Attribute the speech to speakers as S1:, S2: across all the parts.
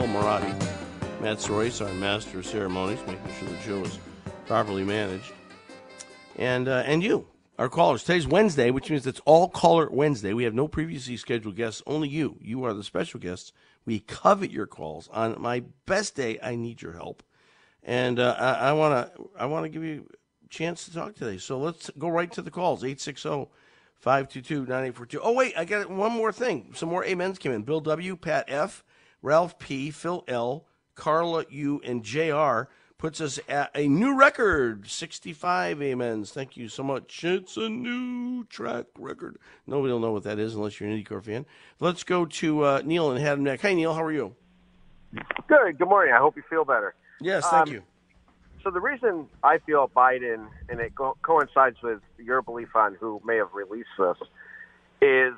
S1: Will Marotti. Matt Soroyce, our master of ceremonies, making sure the show is properly managed. And uh, and you, our callers. Today's Wednesday, which means it's all caller Wednesday. We have no previously scheduled guests, only you. You are the special guests. We covet your calls. On my best day, I need your help. And uh, I want to I want to give you a chance to talk today. So let's go right to the calls. 860 522 9842. Oh, wait, I got one more thing. Some more amens came in. Bill W., Pat F., Ralph P., Phil L., Carla U., and JR puts us at a new record 65 amens. Thank you so much. It's a new track record. Nobody will know what that is unless you're an IndyCar fan. Let's go to uh, Neil and Haddam Neck. Hi, Neil. How are you?
S2: Good. Good morning. I hope you feel better.
S1: Yes, thank
S2: Um,
S1: you.
S2: So the reason I feel Biden, and it co- coincides with your belief on who may have released this, is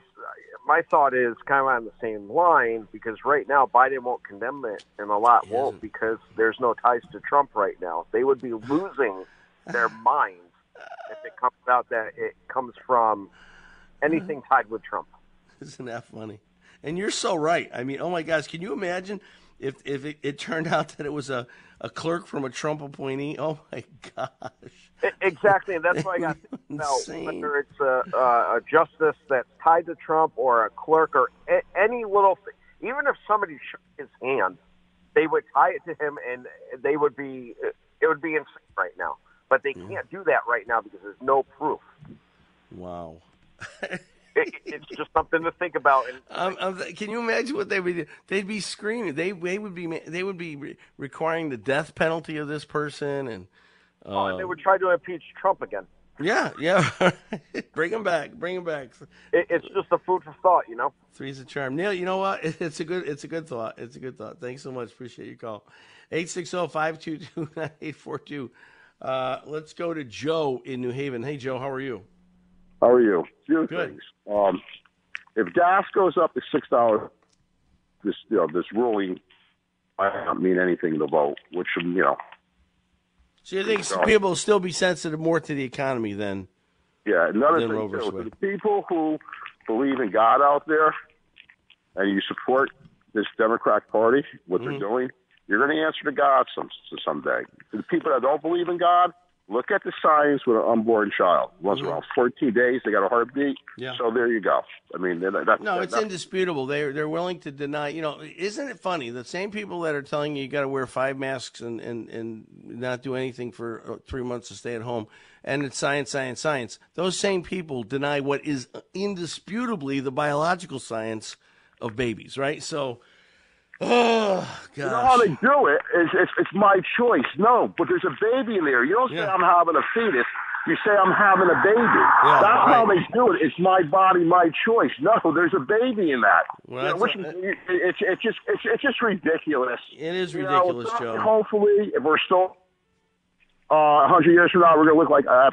S2: my thought is kind of on the same line because right now Biden won't condemn it, and a lot won't because there's no ties to Trump right now. They would be losing their minds if it comes out that it comes from anything tied with Trump.
S1: Isn't that funny? And you're so right. I mean, oh my gosh, can you imagine if if it, it turned out that it was a, a clerk from a Trump appointee? Oh my gosh.
S2: Exactly, and that's why I got now whether it's a, a, justice that's tied to Trump or a clerk or a, any little, thing, even if somebody shook his hand, they would tie it to him, and they would be it would be insane right now. But they mm. can't do that right now because there's no proof.
S1: Wow.
S2: It, it's just something to think about. And
S1: Um, um, can you imagine what they would do? They'd be screaming. They they would be they would be re- requiring the death penalty of this person and
S2: oh, and they would try to impeach Trump again.
S1: yeah yeah. bring him back. Bring him back.
S2: It, it's just a food for thought, you know.
S1: Three's a charm. Neil, you know what? It's a good it's a good thought. It's a good thought. Thanks so much. Appreciate your call. oh, 860-522-9842. Uh, let's go to Joe in New Haven. Hey Joe, how are you?
S3: How are you? Few
S1: Good.
S3: things. Um, if gas goes up to six dollars, this you know this ruling, I don't mean anything to vote. Which you know,
S1: So you think people will still be sensitive more to the economy than
S3: yeah. Another
S1: Then
S3: thing too, the people who believe in God out there, and you support this Democrat Party, what
S1: Mm-hmm.
S3: they're doing, you're going to answer to God some someday. To the people that don't believe in God. Look at the signs with an unborn child. Once around 14 days, they got a heartbeat.
S1: Mm-hmm. Yeah.
S3: So there you go. I mean, that, that,
S1: No,
S3: that-
S1: it's indisputable. They're they're willing to deny. You know, isn't it funny? The same people that are telling you you got to wear five masks and, and, and not do anything for uh, three months to stay at home, and it's science, science, science. Those same people deny what is indisputably the biological science of babies, right? So, oh
S3: You know how
S1: gosh,
S3: they do it? It's, it's, it's my choice. No, but there's a baby in there. You don't say
S1: Yeah.
S3: I'm having a fetus. You say I'm having a baby.
S1: Yeah,
S3: That's how they do it. It's my body, my choice. No, there's a baby in that.
S1: Well,
S3: You know, which
S1: a-
S3: is, it's, it's just it's, it's just ridiculous.
S1: it is
S3: You know,
S1: ridiculous, Joe.
S3: Hopefully, if we're still uh, 100 years from now, we're going to look like uh,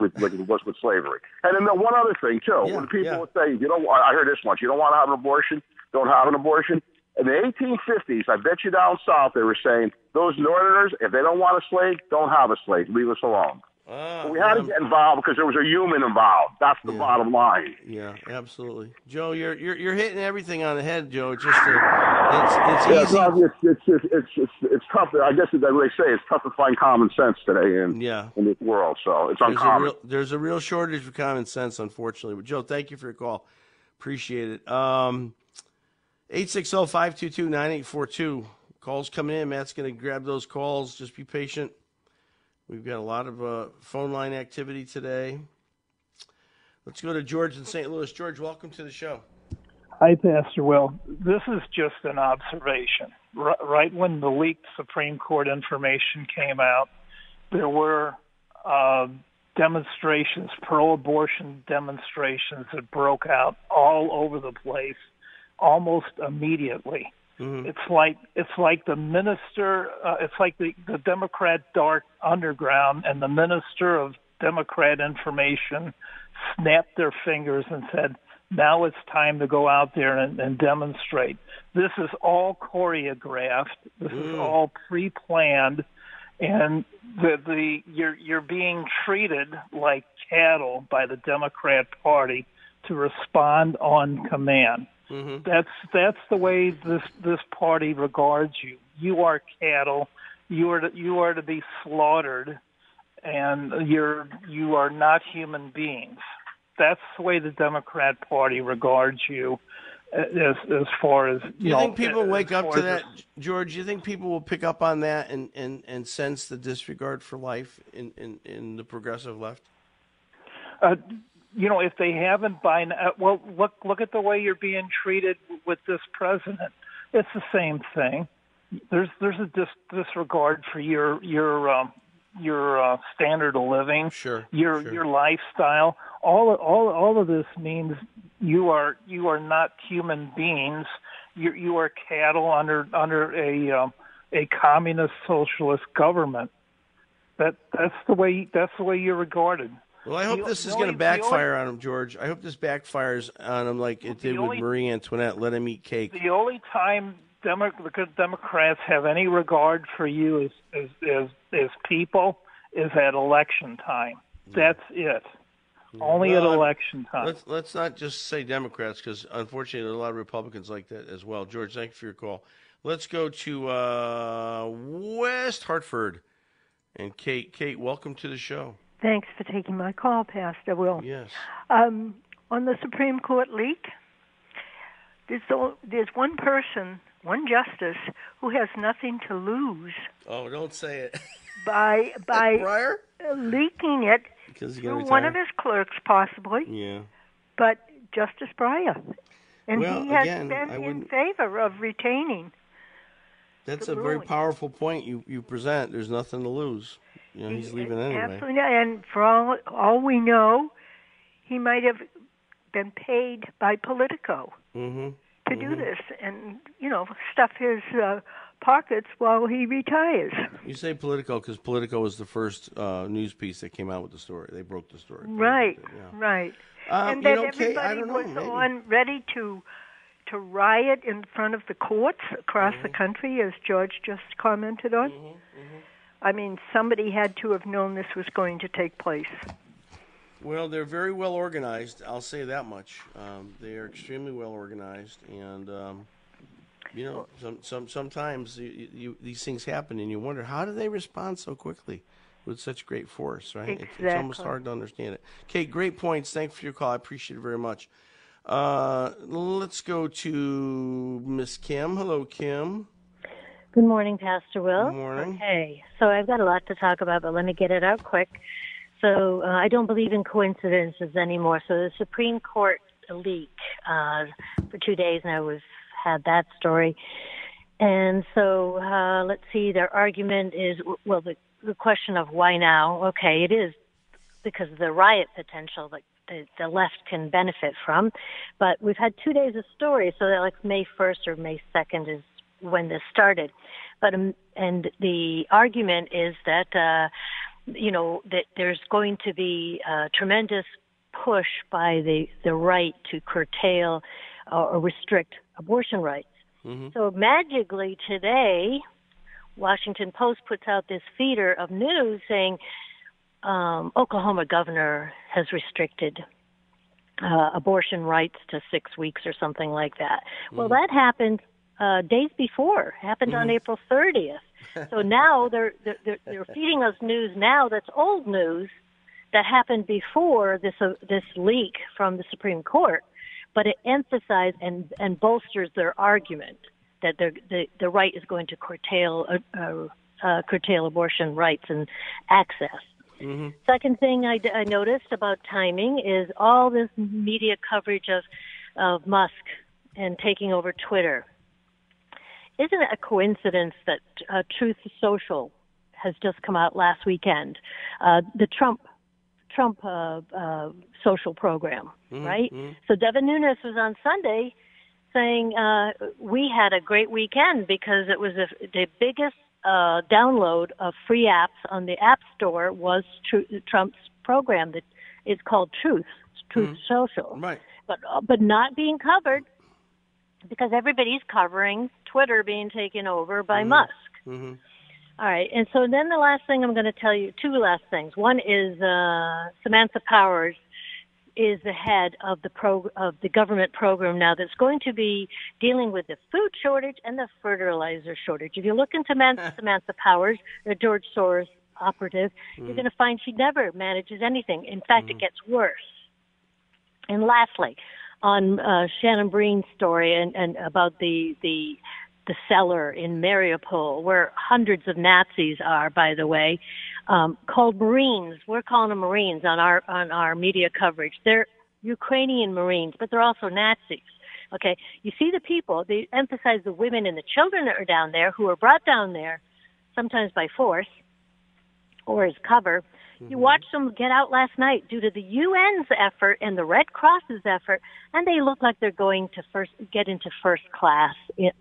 S3: with, like it was with slavery. And then the one other thing too,
S1: Yeah,
S3: when people
S1: yeah.
S3: would say, you know, I heard this once, you don't want to have an abortion, don't have an abortion. In the 1850s, I bet you down south they were saying those Northerners, if they don't want a slave, don't have a slave. Leave us alone. But we had to
S1: um,
S3: get involved because there was a human involved. That's the
S1: Yeah.
S3: bottom line.
S1: Yeah, absolutely, Joe. You're you're you're hitting everything on the head, Joe. It's just a, it's it's
S3: Yeah,
S1: easy.
S3: no, it's, it's, it's, it's, it's, it's tough. I guess as they say, it's tough to find common sense today in,
S1: Yeah.
S3: in this world. So it's
S1: There's a
S3: uncommon.
S1: real there's a real shortage of common sense, unfortunately. But Joe, thank you for your call. Appreciate it. Um, 860-522-9842. Calls coming in. Matt's going to grab those calls. Just be patient. We've got a lot of uh, phone line activity today. Let's go to George in St. Louis. George, welcome to the show.
S4: Hi, Pastor Will. This is just an observation. R- right when the leaked Supreme Court information came out, there were uh, demonstrations, pro-abortion demonstrations that broke out all over the place almost immediately. It's like it's like the minister. Uh, it's like the the Democrat dark underground and the minister of Democrat information snapped their fingers and said, "Now it's time to go out there and, and demonstrate." This is all choreographed. This is all pre-planned, and the the you're you're being treated like cattle by the Democrat Party to respond on command. That's that's the way this this party regards you. You are cattle. You are to, you are to be slaughtered, and you're you are not human beings. That's the way the Democrat Party regards you, uh, as as far as
S1: Do you
S4: know,
S1: think people
S4: as
S1: wake up
S4: far
S1: to
S4: as
S1: that, George? Do you think people will pick up on that and, and, and sense the disregard for life in, in, in the progressive left?
S4: uh, you know, if they haven't by now, well, look look at the way you're being treated with this president. It's the same thing. There's there's a dis- disregard for your your um, your uh, standard of living,
S1: sure,
S4: your
S1: sure.
S4: your lifestyle. All all all of this means you are you are not human beings. You you are cattle under under a um, a communist socialist government. That that's the way that's the way you're regarded.
S1: Well, I hope
S4: The-
S1: this is going to
S4: the only-
S1: backfire on him, George. I hope this backfires on him like it did
S4: only-
S1: with Marie Antoinette. Let him eat cake.
S4: The only time Demo- the good Democrats have any regard for you as as as, as people is at election time. That's it. Only
S1: Well,
S4: at election time.
S1: Let's let's not just say Democrats because unfortunately there are a lot of Republicans like that as well. George, thank you for your call. Let's go to uh, West Hartford and Kate. Kate, welcome to the show.
S5: Thanks for taking my call, Pastor Will.
S1: Yes.
S5: Um, on the Supreme Court leak, there's, there's one person, one justice, who has nothing to lose
S1: Oh, don't say it.
S5: by by
S1: Breyer?
S5: leaking it through one of his clerks, possibly,
S1: Yeah.
S5: but Justice Breyer. And
S1: Well,
S5: he has
S1: again,
S5: been in favor of retaining.
S1: That's a very powerful point you, you present. There's nothing to lose. You know, he's leaving anyway.
S5: Absolutely, and for all all we know, he might have been paid by Politico
S1: Mm-hmm.
S5: to do this, and you know, stuff his uh, pockets while he retires.
S1: You say Politico because Politico was the first uh, news piece that came out with the story. They broke the story.
S5: Right,
S1: Yeah.
S5: right.
S1: Um,
S5: and
S1: you
S5: then
S1: know,
S5: everybody
S1: know,
S5: was
S1: maybe.
S5: on ready to to riot in front of the courts across the
S1: Mm-hmm.
S5: country, as George just commented on. I mean, somebody had to have known this was going to take place.
S1: Well, they're very well organized. I'll say that much. Um, they are extremely well organized, and um, you know, some, some sometimes you, you, these things happen, and you wonder how do they respond so quickly with such great force, right? It's, it's almost hard to understand it. Kate, great points. Thanks for your call. I appreciate it very much. Uh, let's go to Miss Kim. Hello, Kim.
S6: Good morning, Pastor Will.
S1: Good morning.
S6: Okay, so I've got a lot to talk about, but let me get it out quick. So uh, I don't believe in coincidences anymore. So the Supreme Court leak uh, for two days now we've had that story, and so uh, let's see. Their argument is well, the the question of why now? Okay, it is because of the riot potential that the, the left can benefit from. But we've had two days of stories, so that like May 1st or May 2nd is when this started. But um, and the argument is that uh, you know that there's going to be a tremendous push by the the right to curtail or, or restrict abortion rights.
S1: Mhm.
S6: So magically today, Washington Post puts out this feeder of news saying um, Oklahoma governor has restricted uh, abortion rights to six weeks or something like that. Well, that happened uh, days before. Happened on April 30th. So now they're, they're they're they're feeding us news now that's old news that happened before this uh, this leak from the Supreme Court, but it emphasizes and and bolsters their argument that the the, the right is going to curtail uh, uh, uh, curtail abortion rights and access.
S1: Mm-hmm.
S6: Second thing I, I noticed about timing is all this media coverage of of Musk and taking over Twitter. Isn't it a coincidence that uh, Truth Social has just come out last weekend? Uh, the Trump Trump uh, uh, social program,
S7: Mhm,
S6: right?
S7: mhm.
S6: So Devin Nunes was on Sunday saying uh, we had a great weekend because it was a, the biggest uh, download of free apps on the App Store was Tru- Trump's program that is called Truth, Truth Social.
S1: Right.
S6: But uh, but not being covered because everybody's covering Twitter being taken over by Musk.
S1: Mm-hmm.
S6: All right, and so then the last thing I'm going to tell you, two last things. One is uh, Samantha Powers is the head of the pro of the government program now that's going to be dealing with the food shortage and the fertilizer shortage. If you look into Man- Samantha Powers, the George Soros operative, you're
S7: Mhm.
S6: going to find she never manages anything. In fact, it gets worse. And lastly, on uh, Shannon Bream's story and, and about the the the cellar in Mariupol, where hundreds of Nazis are, by the way, um, called Marines. We're calling them Marines on our on our media coverage. They're Ukrainian Marines, but they're also Nazis. Okay, you see the people. They emphasize the women and the children that are down there, who are brought down there, sometimes by force or as cover. You watch them get out last night due to the UN's effort and the Red Cross's effort, and they look like they're going to first get into first class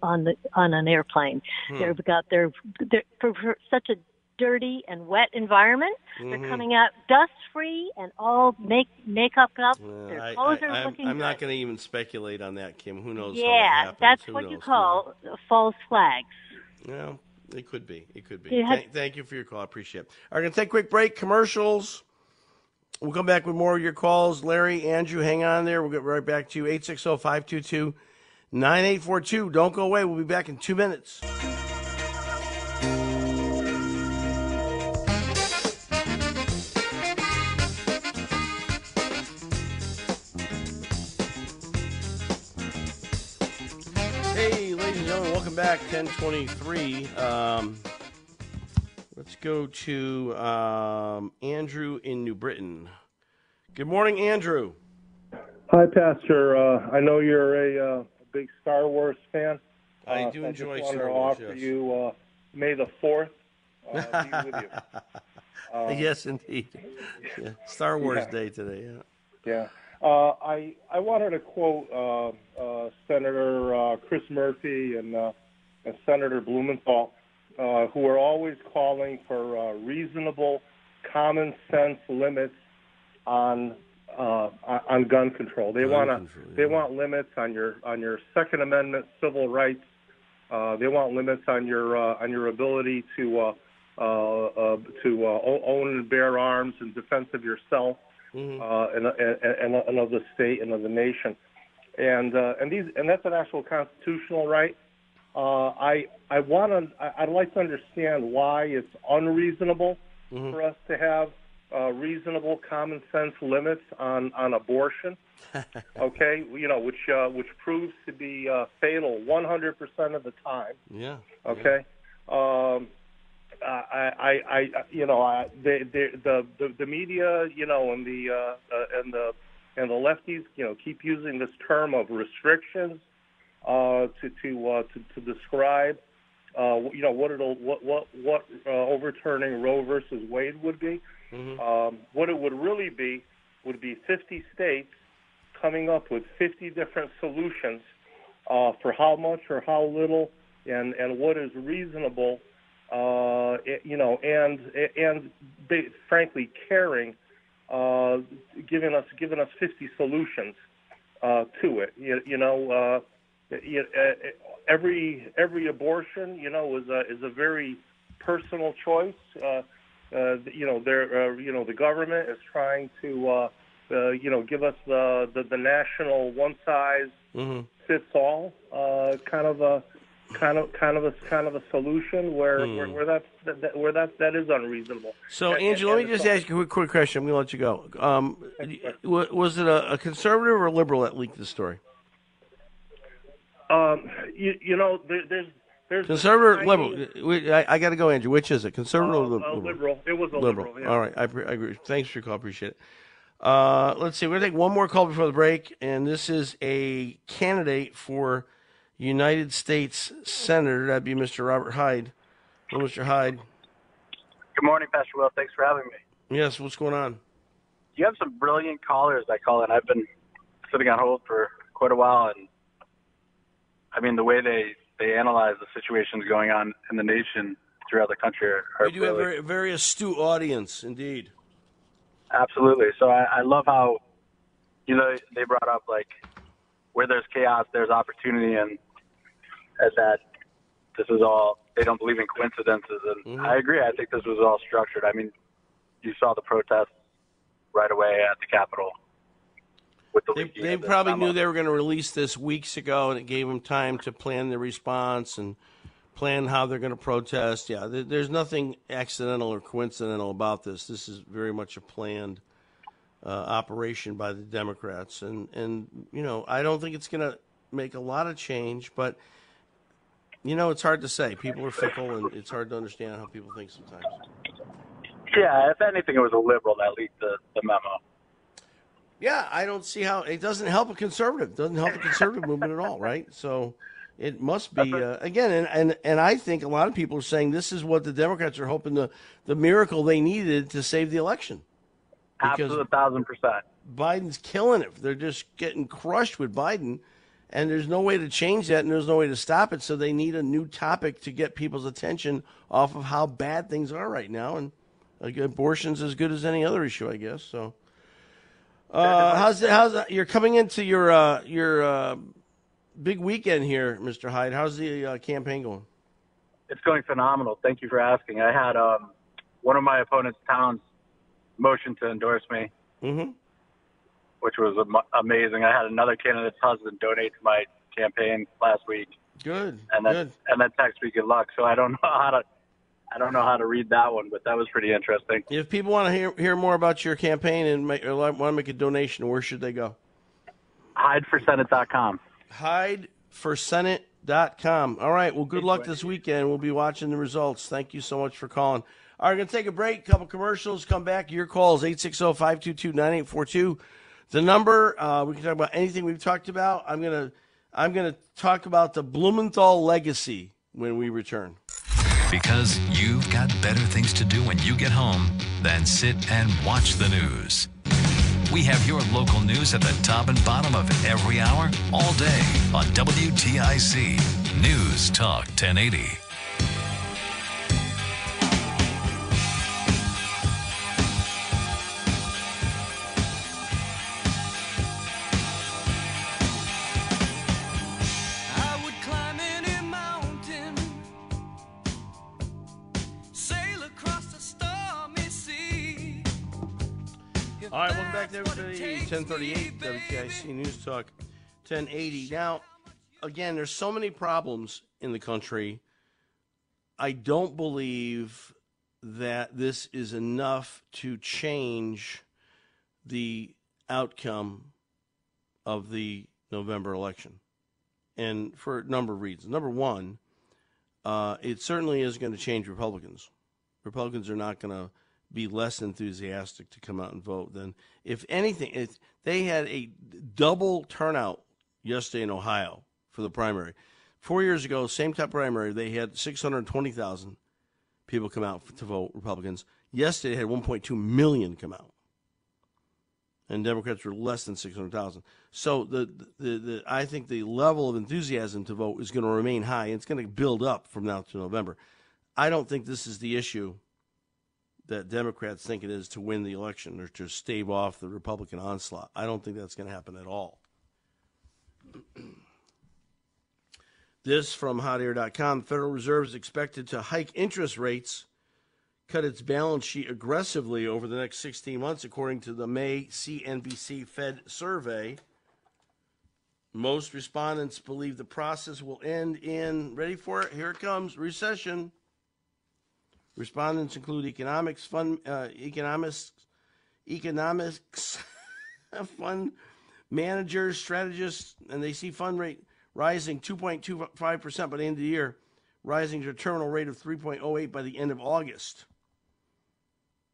S6: on the on an airplane.
S7: Hmm.
S6: They've got their they're, for, for such a dirty and wet environment.
S1: Mhm.
S6: They're coming out dust free and all make makeup up.
S1: Uh,
S6: Their
S1: I,
S6: clothes are
S1: am
S6: looking
S1: I'm
S6: good.
S1: not going to even speculate on that, Kim. Who knows? how that
S6: yeah, that's
S1: Who
S6: what you
S1: knows?
S6: call false flags.
S1: Well, it could be. It could be.
S6: Had-
S1: Thank, thank you for your call. I appreciate it. All right, going to take a quick break. Commercials. We'll come back with more of your calls. Larry, Andrew, hang on there. We'll get right back to you. 860 522 9842. Don't go away. We'll be back in two minutes. 1023. Um, let's go to um, Andrew in New Britain. Good morning, Andrew.
S8: Hi, Pastor. Uh, I know you're a uh, big Star Wars fan.
S1: I
S8: Uh,
S1: do
S8: so
S1: enjoy
S8: I just
S1: Star Wars,
S8: offer
S1: yes.
S8: you uh, May the Fourth uh, be with you. Uh,
S1: yes, indeed. Yeah. Star Wars
S8: Yeah.
S1: Day today. Yeah.
S8: Yeah. Uh, I I wanted to quote uh, uh, Senator uh, Chris Murphy and, uh, and Senator Blumenthal, uh, who are always calling for uh, reasonable, common sense limits on uh, on gun control. They want to
S7: control,
S8: they want limits on your on your Second Amendment civil rights. Uh, they want limits on your uh, on your ability to uh, uh, uh, to uh, own and bear arms in defense of yourself uh, and, and, and, of the state and of the nation. And uh, and these and that's an actual constitutional right. Uh, I I want to I'd like to understand why it's unreasonable for us to have uh, reasonable common sense limits on on abortion. okay, you know which uh, which proves to be uh, fatal 100% of the time.
S1: Yeah.
S8: Okay. Um, I, I, I, you know, I, the, the, the, the, the media, you know, and the, uh, uh, and the, and the lefties, you know, keep using this term of restrictions, uh, to, to, uh, to, to describe, uh, you know, what it'll, what, what, what, uh, overturning Roe versus Wade would be. Um, what it would really be would be 50 states coming up with 50 different solutions uh, for how much or how little and, and what is reasonable, uh, it- you know, and and they, frankly caring, uh, giving us giving us 50 solutions uh, to it. You, you know, uh, you, uh, every every abortion, you know, is a is a very personal choice. Uh, uh, you know, there, uh, you know, the government is trying to, uh, uh, you know, give us the the, the national one size
S1: Mm-hmm.
S8: fits all uh, kind of a kind of kind of a kind of a solution where
S1: Hmm.
S8: where, where that's that, where that that is unreasonable.
S1: So,
S8: And-
S1: Angela,
S8: and
S1: let me just
S8: it's-
S1: ask you a quick, question. I'm going to let you go. Um, wa- was it a, a conservative or a liberal that leaked the story?
S8: Um, you, you know, there, there's there's
S1: Conservative or
S8: tiny-
S1: liberal? We- I, I got to go, Andrew. Which is it? Conservative or
S8: Uh,
S1: lib-
S8: uh,
S1: liberal?
S8: liberal. It was a liberal, yeah.
S1: All right. I, I agree. Thanks for your call. Appreciate it. Uh, let's see. We're going to take one more call before the break, and this is a candidate for United States Senator. That'd be Mr. Robert Hyde. Hello, Mr. Hyde.
S7: Good morning, Pastor Will. Thanks for having me.
S1: Yes. What's going on?
S7: You have some brilliant callers I call in. I've been sitting on hold for quite a while, and I mean the way they they analyze the situations going on in the nation throughout the country are, are
S1: We do have a very, astute audience, indeed.
S7: absolutely. So I, I love how you know they brought up like where there's chaos, there's opportunity, and and that this is all they don't believe in coincidences. And mm-hmm. I agree. I think this was all structured. I mean, you saw the protests right away at the Capitol. With the
S1: They, they probably knew they were going to release this weeks ago, and it gave them time to plan the response and plan how they're going to protest. Yeah, there, there's nothing accidental or coincidental about this. This is very much a planned uh, operation by the Democrats, and and you know I don't think it's going to make a lot of change, but you know it's hard to say. People are fickle, and it's hard to understand how people think sometimes.
S7: Yeah, if anything, it was a liberal that leaked the, the memo.
S1: Yeah, I don't see how it doesn't help a conservative. Doesn't help the conservative movement at all, right? So it must be uh, again, and, and and I think a lot of people are saying this is what the Democrats are hoping the the miracle they needed to save the election.
S7: Absolutely, a thousand percent.
S1: Biden's killing it. They're just getting crushed with Biden, and there's no way to change that, and there's no way to stop it. So they need a new topic to get people's attention off of how bad things are right now, and like, abortion's as good as any other issue, I guess. So. Uh, how's it, how's that? You're coming into your uh, your uh, big weekend here, Mr. Hyde. How's the uh, campaign going?
S7: It's going phenomenal. Thank you for asking. I had um, one of my opponent's towns motion to endorse me,
S1: mm-hmm.
S7: which was am- amazing. I had another candidate's husband donate to my campaign last week,
S1: Good.
S7: and then
S1: good.
S7: and then text me good luck. So I don't know how to I don't know how to read that one, but that was pretty interesting.
S1: If people want to hear hear more about your campaign and make, or want to make a donation, where should they go?
S7: Hydeforsenate.com.
S1: Hydeforsenate.com. All right. Well, good luck this weekend. We'll be watching the results. Thank you so much for calling. All right, going to take a break, couple commercials, come back. Your calls, 860-522-9842. The number, uh, we can talk about anything we've talked about. I'm going to I'm going to talk about the Blumenthal legacy when we return.
S9: Because you've got better things to do when you get home than sit and watch the news. We have your local news at the top and bottom of every hour, all day on WTIC News Talk 1080.
S1: 1038 WTIC News Talk 1080. Now, again, there's so many problems in the country. I don't believe that this is enough to change the outcome of the November election. And for a number of reasons. Number one, uh, it certainly is going to change Republicans. Republicans are not going to be less enthusiastic to come out and vote than if anything. If they had a double turnout yesterday in Ohio for the primary. Four years ago, same type primary, they had 620,000 people come out to vote Republicans. Yesterday, they had 1.2 million come out, and Democrats were less than 600,000. So the, the the I think the level of enthusiasm to vote is going to remain high. and It's going to build up from now to November. I don't think this is the issue that Democrats think it is to win the election or to stave off the Republican onslaught. I don't think that's going to happen at all. This from hotair.com. Federal Reserve is expected to hike interest rates, cut its balance sheet aggressively over the next 16 months, according to the May CNBC Fed survey. Most respondents believe the process will end in, ready for it? Here it comes, recession. Respondents include economics, fund, uh, economists, economics, fund managers, strategists, and they see fund rate rising 2.25% by the end of the year, rising to a terminal rate of 3.08 by the end of August.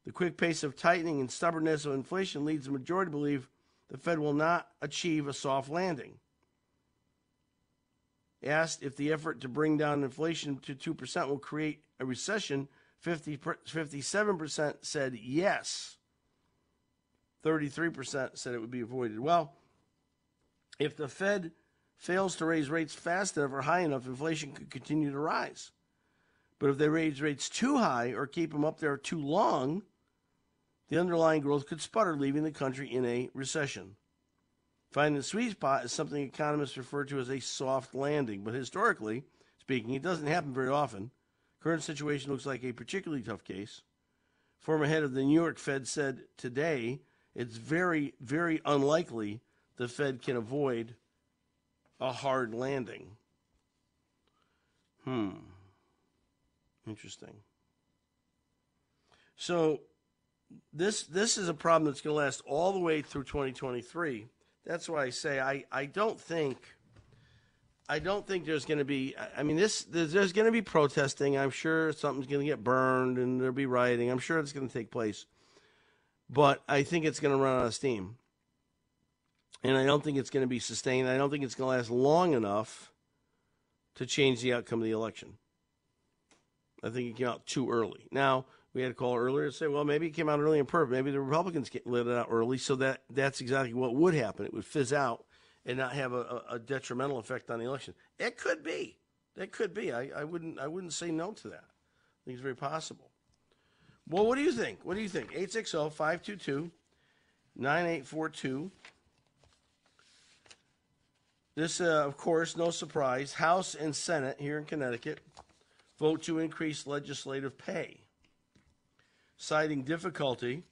S1: The quick pace of tightening and stubbornness of inflation leads the majority to believe the Fed will not achieve a soft landing. Asked if the effort to bring down inflation to 2% will create a recession, 50, 57% said yes. 33% said it would be avoided. Well, if the Fed fails to raise rates fast enough or high enough, inflation could continue to rise. But if they raise rates too high or keep them up there too long, the underlying growth could sputter, leaving the country in a recession. Finding the sweet spot is something economists refer to as a soft landing, but historically speaking, it doesn't happen very often. Current situation looks like a particularly tough case. Former head of the New York Fed said today it's very, very unlikely the Fed can avoid a hard landing. Hmm. Interesting. So this this is a problem that's going to last all the way through 2023. That's why I say I, I don't think I don't think there's going to be I- mean this there's, there's going to be protesting. I'm sure something's going to get burned and there'll be rioting. I'm sure it's going to take place. But I think it's going to run out of steam. And I don't think it's going to be sustained. I don't think it's going to last long enough to change the outcome of the election. I think it came out too early. Now, we had a call earlier to say, well, maybe it came out early and perfect. Maybe the Republicans let it out early, so that that's exactly what would happen. It would fizz out and not have a, a, detrimental effect on the election. It could be. That could be. I, I wouldn't I wouldn't say no to that. I think it's very possible. Well, what do you think? What do you think? 860 522 9842. This, uh, of course, no surprise. House and Senate here in Connecticut vote to increase legislative pay, citing difficulty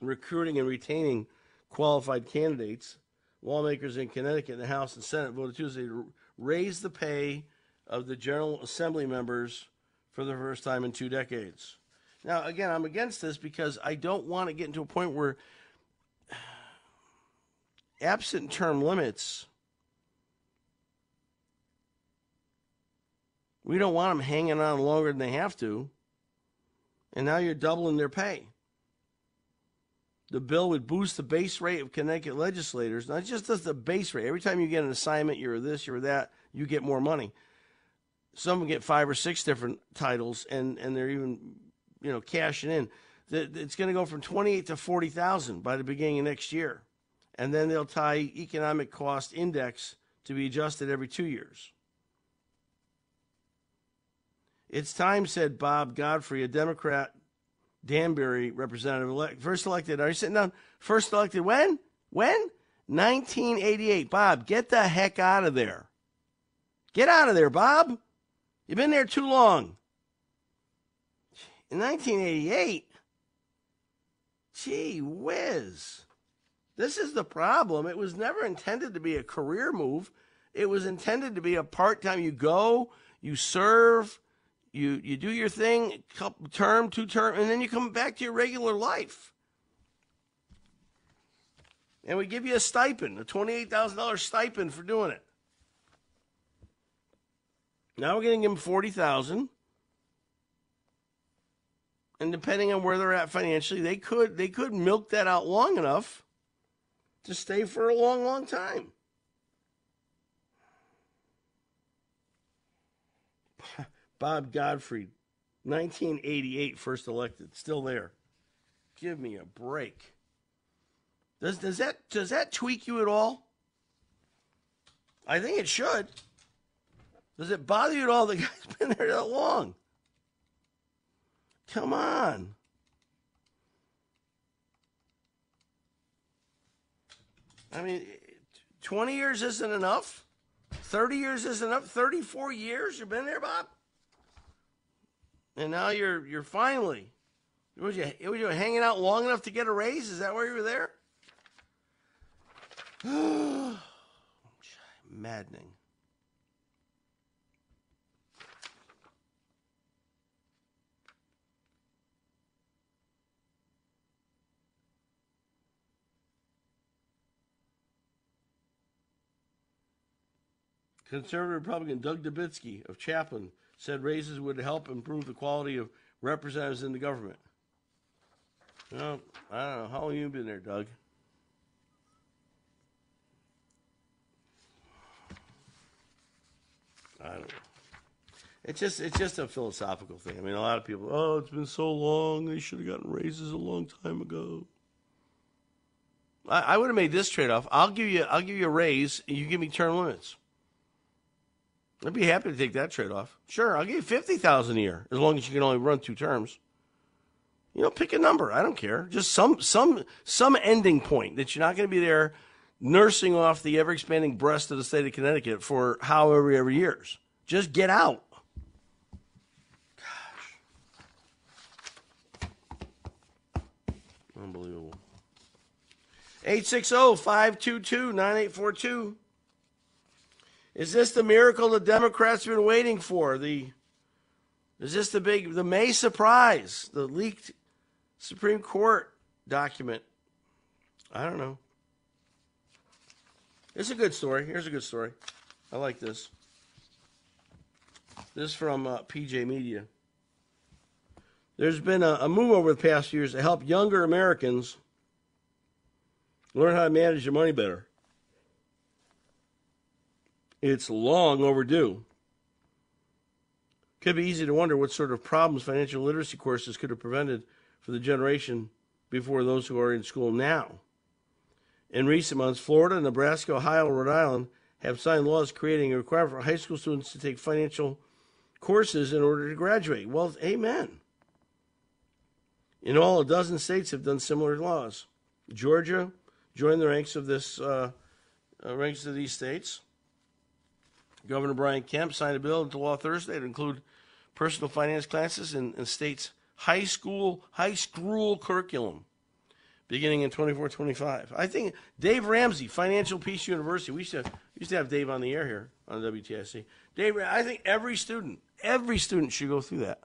S1: recruiting and retaining qualified candidates. Lawmakers in Connecticut, in the House and Senate voted Tuesday to raise the pay of the General Assembly members for the first time in two decades. Now, again, I'm against this because I don't want to get into a point where absent term limits, we don't want them hanging on longer than they have to. And now you're doubling their pay. The bill would boost the base rate of Connecticut legislators. Not just does the base rate. Every time you get an assignment, you're this, you're that, you get more money. Some get five or six different titles, and, and they're even, you know, cashing in. It's going to go from twenty-eight to forty thousand by the beginning of next year and then they'll tie economic cost index to be adjusted every two years. It's time, said Bob Godfrey, a Democrat Danbury representative, elect, first elected. Are you sitting down? First elected when? When? 1988. Bob, get the heck out of there. Get out of there, Bob. You've been there too long. In 1988, gee whiz. This is the problem. It was never intended to be a career move. It was intended to be a part time. You go, you serve, you you do your thing, couple term, two term, and then you come back to your regular life. And we give you a stipend, a twenty-eight thousand dollars stipend for doing it. Now we're give them forty thousand, and depending on where they're at financially, they could they could milk that out long enough to stay for a long, long time. Bob Godfrey, 1988, first elected, still there. Give me a break. Does, does that does that tweak you at all? I think it should. Does it bother you at all? The guy's been there that long. Come on. I mean, 20 years isn't enough? 30 years isn't enough? 34 years you've been there, Bob? And now you're you're finally was you, was you hanging out long enough to get a raise? Is that why you were there? Maddening. Conservative Republican Doug Dubitsky of Chaplin said raises would help improve the quality of representatives in the government. Well, I don't know. How long you been there, Doug? I don't know. It's just it's just a philosophical thing. I mean, a lot of people, oh, it's been so long. They should have gotten raises a long time ago. I, I would have made this trade off. I'll give you I'll give you a raise. And you give me term limits. I'd be happy to take that trade off. Sure, I'll give you fifty thousand a year as long as you can only run two terms. You know, pick a number. I don't care. Just some some some ending point that you're not going to be there nursing off the ever expanding breast of the state of Connecticut for however ever years. Just get out. Gosh. Unbelievable. 860-522-9842. Is this the miracle the Democrats have been waiting for? The is this the big the May surprise? The leaked Supreme Court document. I don't know. It's a good story. Here's a good story. I like this. This is from uh, PJ Media. There's been a, a move over the past years to help younger Americans learn how to manage their money better. It's long overdue. It Could be easy to wonder what sort of problems financial literacy courses could have prevented for the generation before those who are in school now. In recent months, Florida, Nebraska, Ohio, Rhode Island have signed laws creating a requirement for high school students to take financial courses in order to graduate. Well, amen. In all, a dozen states have done similar laws. Georgia joined the ranks of this uh, uh, ranks of these states. Governor Brian Kemp signed a bill into law Thursday to include personal finance classes in, in states' high school high school curriculum beginning in 24-25. I think Dave Ramsey, Financial Peace University. We used to used to have Dave on the air here on WTIC. Dave, I think every student, every student should go through that.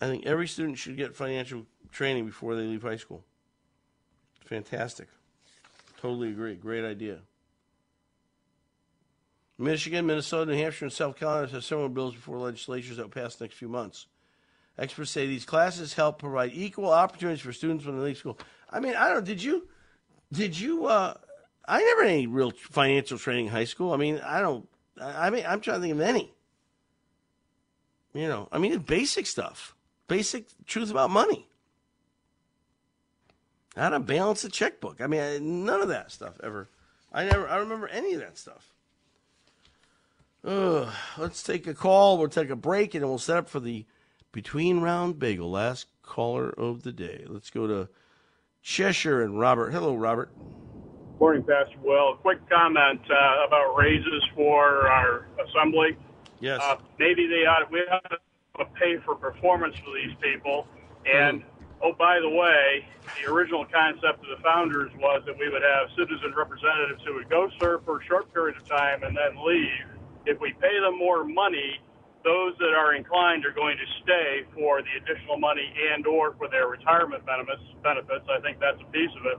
S1: I think every student should get financial training before they leave high school. Fantastic. Totally agree. Great idea. Michigan, Minnesota, New Hampshire, and South Carolina have similar bills before legislatures that will pass the next few months. Experts say these classes help provide equal opportunities for students when they leave school. I mean, I don't. Did you? Did you? Uh, I never had any real financial training in high school. I mean, I don't. I mean, I'm trying to think of any. You know, I mean, basic stuff, basic truth about money, how to balance a checkbook. I mean, none of that stuff ever. I never. I remember any of that stuff. Let's take a call. We'll take a break, and then we'll set up for the between round bagel. Last caller of the day. Let's go to Cheshire and Robert. Hello, Robert.
S10: Morning, Pastor Will. Quick comment uh, about raises for our assembly.
S1: Yes.
S10: Uh, maybe they ought we ought to pay for performance for these people. And oh, by the way, the original concept of the founders was that we would have citizen representatives who would go serve for a short period of time and then leave. If we pay them more money, those that are inclined are going to stay for the additional money and or for their retirement benefits. Benefits, I think that's a piece of it.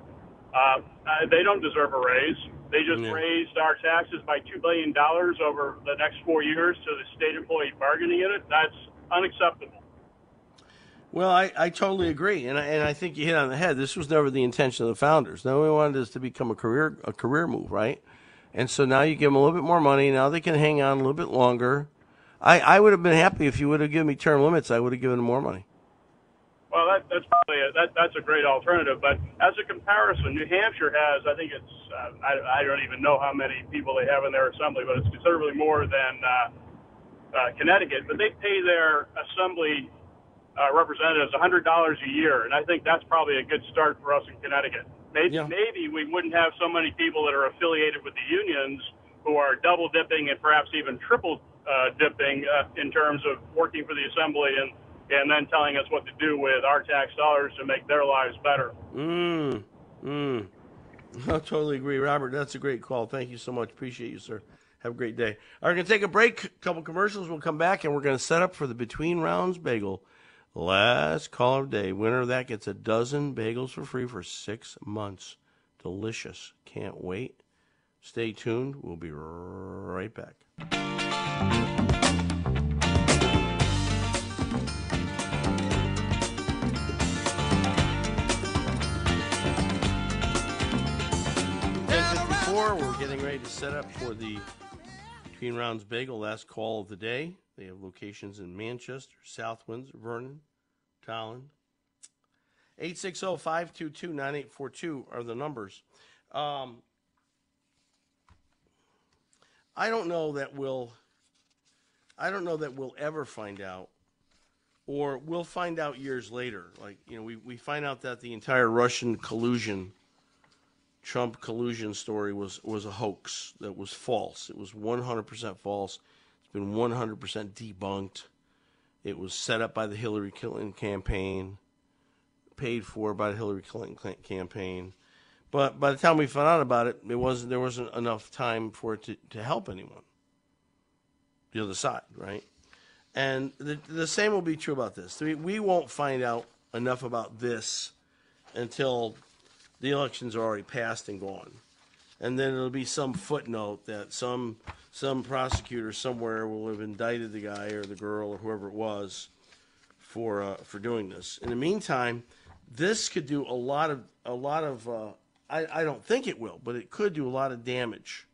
S10: Uh, they don't deserve a raise. They just
S1: Yeah.
S10: raised our taxes by two billion dollars over the next four years to the state employee bargaining unit. That's unacceptable.
S1: Well, I, I totally agree, and I, and I think you hit on the head. This was never the intention of the founders. No, we wanted this to become a career a career move, right? And so now you give them a little bit more money. Now they can hang on a little bit longer. I, I would have been happy if you would have given me term limits. I would have given them more money.
S10: Well, that, that's probably a, that, that's a great alternative. But as a comparison, New Hampshire has, I think it's, uh, I, I don't even know how many people they have in their assembly, but it's considerably more than uh, uh, Connecticut. But they pay their assembly uh, representatives $100 a year, and I think that's probably a good start for us in Connecticut. Maybe maybe we wouldn't have so many people that are affiliated with the unions who are double dipping and perhaps even triple uh, dipping uh, in terms of working for the assembly and and then telling us what to do with our tax dollars to make their lives better.
S1: Mm. Mm. I totally agree, Robert. That's a great call. Thank you so much. Appreciate you, sir. Have a great day. All right, we're going to take a break, a couple commercials. We'll come back and we're going to set up for the Between Rounds Bagel. Last call of the day. Winner of that gets a dozen bagels for free for six months. Delicious. Can't wait. Stay tuned. We'll be right back. We're getting ready to set up for the Between Rounds Bagel last call of the day. They have locations in Manchester, South Windsor, Vernon, Tolland. 860-522-9842 are the numbers. Um, I don't know that we'll I don't know that we'll ever find out or we'll find out years later. Like, you know, we, we find out that the entire Russian collusion Trump collusion story was was a hoax that was false. It was 100% false. Been 100% debunked. It was set up by the Hillary Clinton campaign, paid for by the Hillary Clinton campaign. But by the time we found out about it, it wasn't there wasn't enough time for it to, to help anyone. The other side, right? And the the same will be true about this. We, we won't find out enough about this until the elections are already passed and gone. And then it'll be some footnote that some some prosecutor somewhere will have indicted the guy or the girl or whoever it was for uh, for doing this. In the meantime, this could do a lot of a lot of uh, I, I don't think it will, but it could do a lot of damage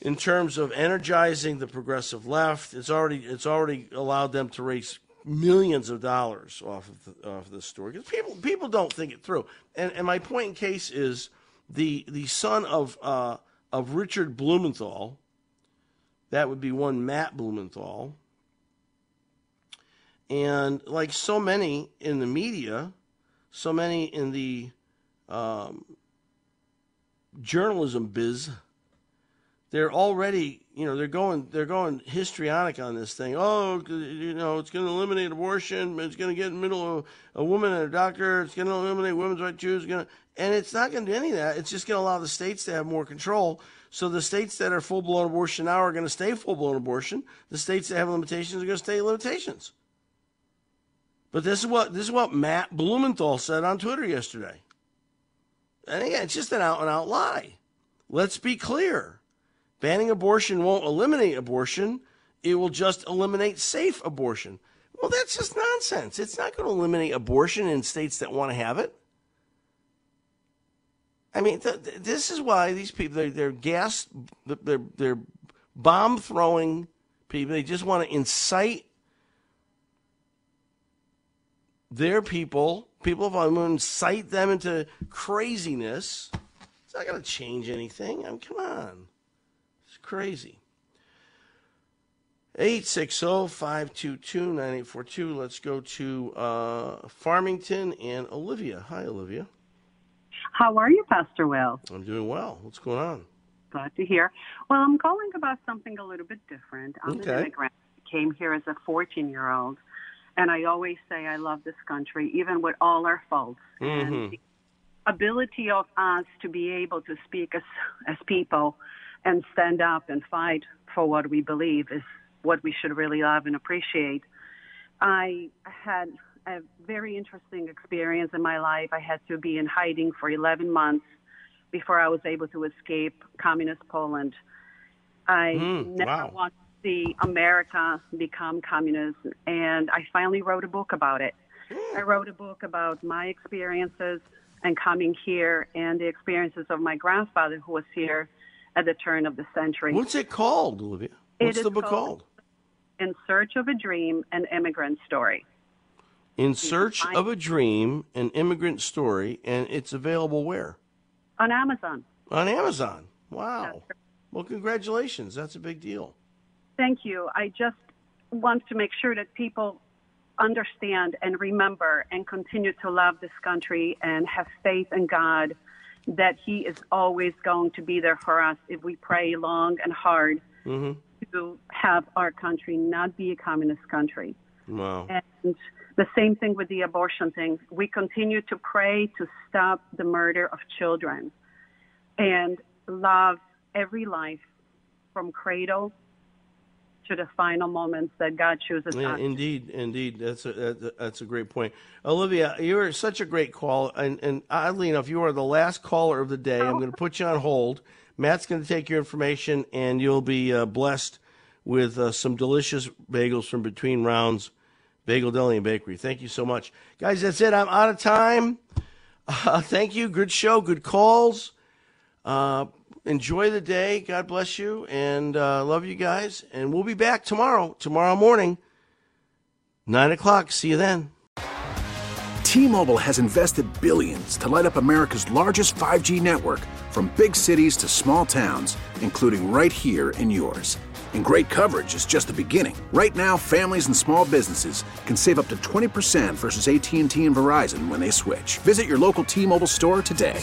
S1: in terms of energizing the progressive left. It's already it's already allowed them to raise millions of dollars off of the, off of this story because people people don't think it through. And and my point in case is the the son of uh, of Richard Blumenthal. That would be one Matt Blumenthal. And like so many in the media, so many in the um, journalism biz, they're already, you know, they're going, they're going histrionic on this thing. Oh, you know, it's going to eliminate abortion. It's going to get in the middle of a woman and a doctor. It's going to eliminate women's right to choose. Going and it's not going to do any of that. It's just going to allow the states to have more control. So the states that are full blown abortion now are going to stay full blown abortion. The states that have limitations are going to stay limitations. But this is what this is what Matt Blumenthal said on Twitter yesterday. And again, it's just an out and out lie. Let's be clear. Banning abortion won't eliminate abortion. It will just eliminate safe abortion. Well, that's just nonsense. It's not going to eliminate abortion in states that want to have it. I mean, th- th- this is why these people, they're, they're gas, they're, they're bomb throwing people. They just want to incite their people, people of our moon, incite them into craziness. It's not going to change anything. I mean, come on. Crazy. 860-522-9842. Let's go to uh, Farmington and Olivia. Hi, Olivia.
S11: How are you, Pastor Will?
S1: I'm doing well. What's going on?
S11: Glad to hear. Well, I'm calling about something a little bit different. I'm
S1: Okay.
S11: an immigrant. I Came here as a 14 year old, and I always say I love this country, even with all our faults.
S1: Mm-hmm.
S11: Ability of us to be able to speak as as people and stand up and fight for what we believe is what we should really love and appreciate. I had a very interesting experience in my life. I had to be in hiding for 11 months before I was able to escape communist Poland. I
S12: Mm,
S11: never
S12: wow.
S11: wanted to see America become communist, and I finally wrote a book about it. I wrote a book about my experiences and coming here and the experiences of my grandfather who was here at the turn of the century.
S1: What's it called, Olivia? What's the book
S11: called-
S1: called?
S11: In Search of a Dream, an immigrant story.
S1: In Search of a Dream, an immigrant story, and it's available where?
S11: On Amazon.
S1: On Amazon. Wow. Well, congratulations. That's a big deal.
S11: Thank you. I just want to make sure that people understand and remember and continue to love this country and have faith in God that He is always going to be there for us if we pray long and hard
S1: Mm-hmm.
S11: to have our country not be a communist country.
S1: Wow.
S11: And the same thing with the abortion thing. We continue to pray to stop the murder of children and love every life from cradle to the final moments that God chooses
S1: Yeah,
S11: us.
S1: indeed, indeed. That's a that- that's a great point, Olivia. You're such a great call, and and oddly enough, you are the last caller of the day. I'm going to put you on hold. Matt's going to take your information, and you'll be uh, blessed with uh, some delicious bagels from Between Rounds Bagel Deli and Bakery. Thank you so much, guys. That's it. I'm out of time. Uh, thank you. Good show. Good calls. Uh, enjoy the day. God bless you, and uh, love you guys. And we'll be back tomorrow. Tomorrow morning. Nine o'clock. See you then.
S13: T-Mobile has invested billions to light up America's largest 5G network from big cities to small towns, including right here in yours. And great coverage is just the beginning. Right now, families and small businesses can save up to 20% versus AT&T and Verizon when they switch. Visit your local T-Mobile store today.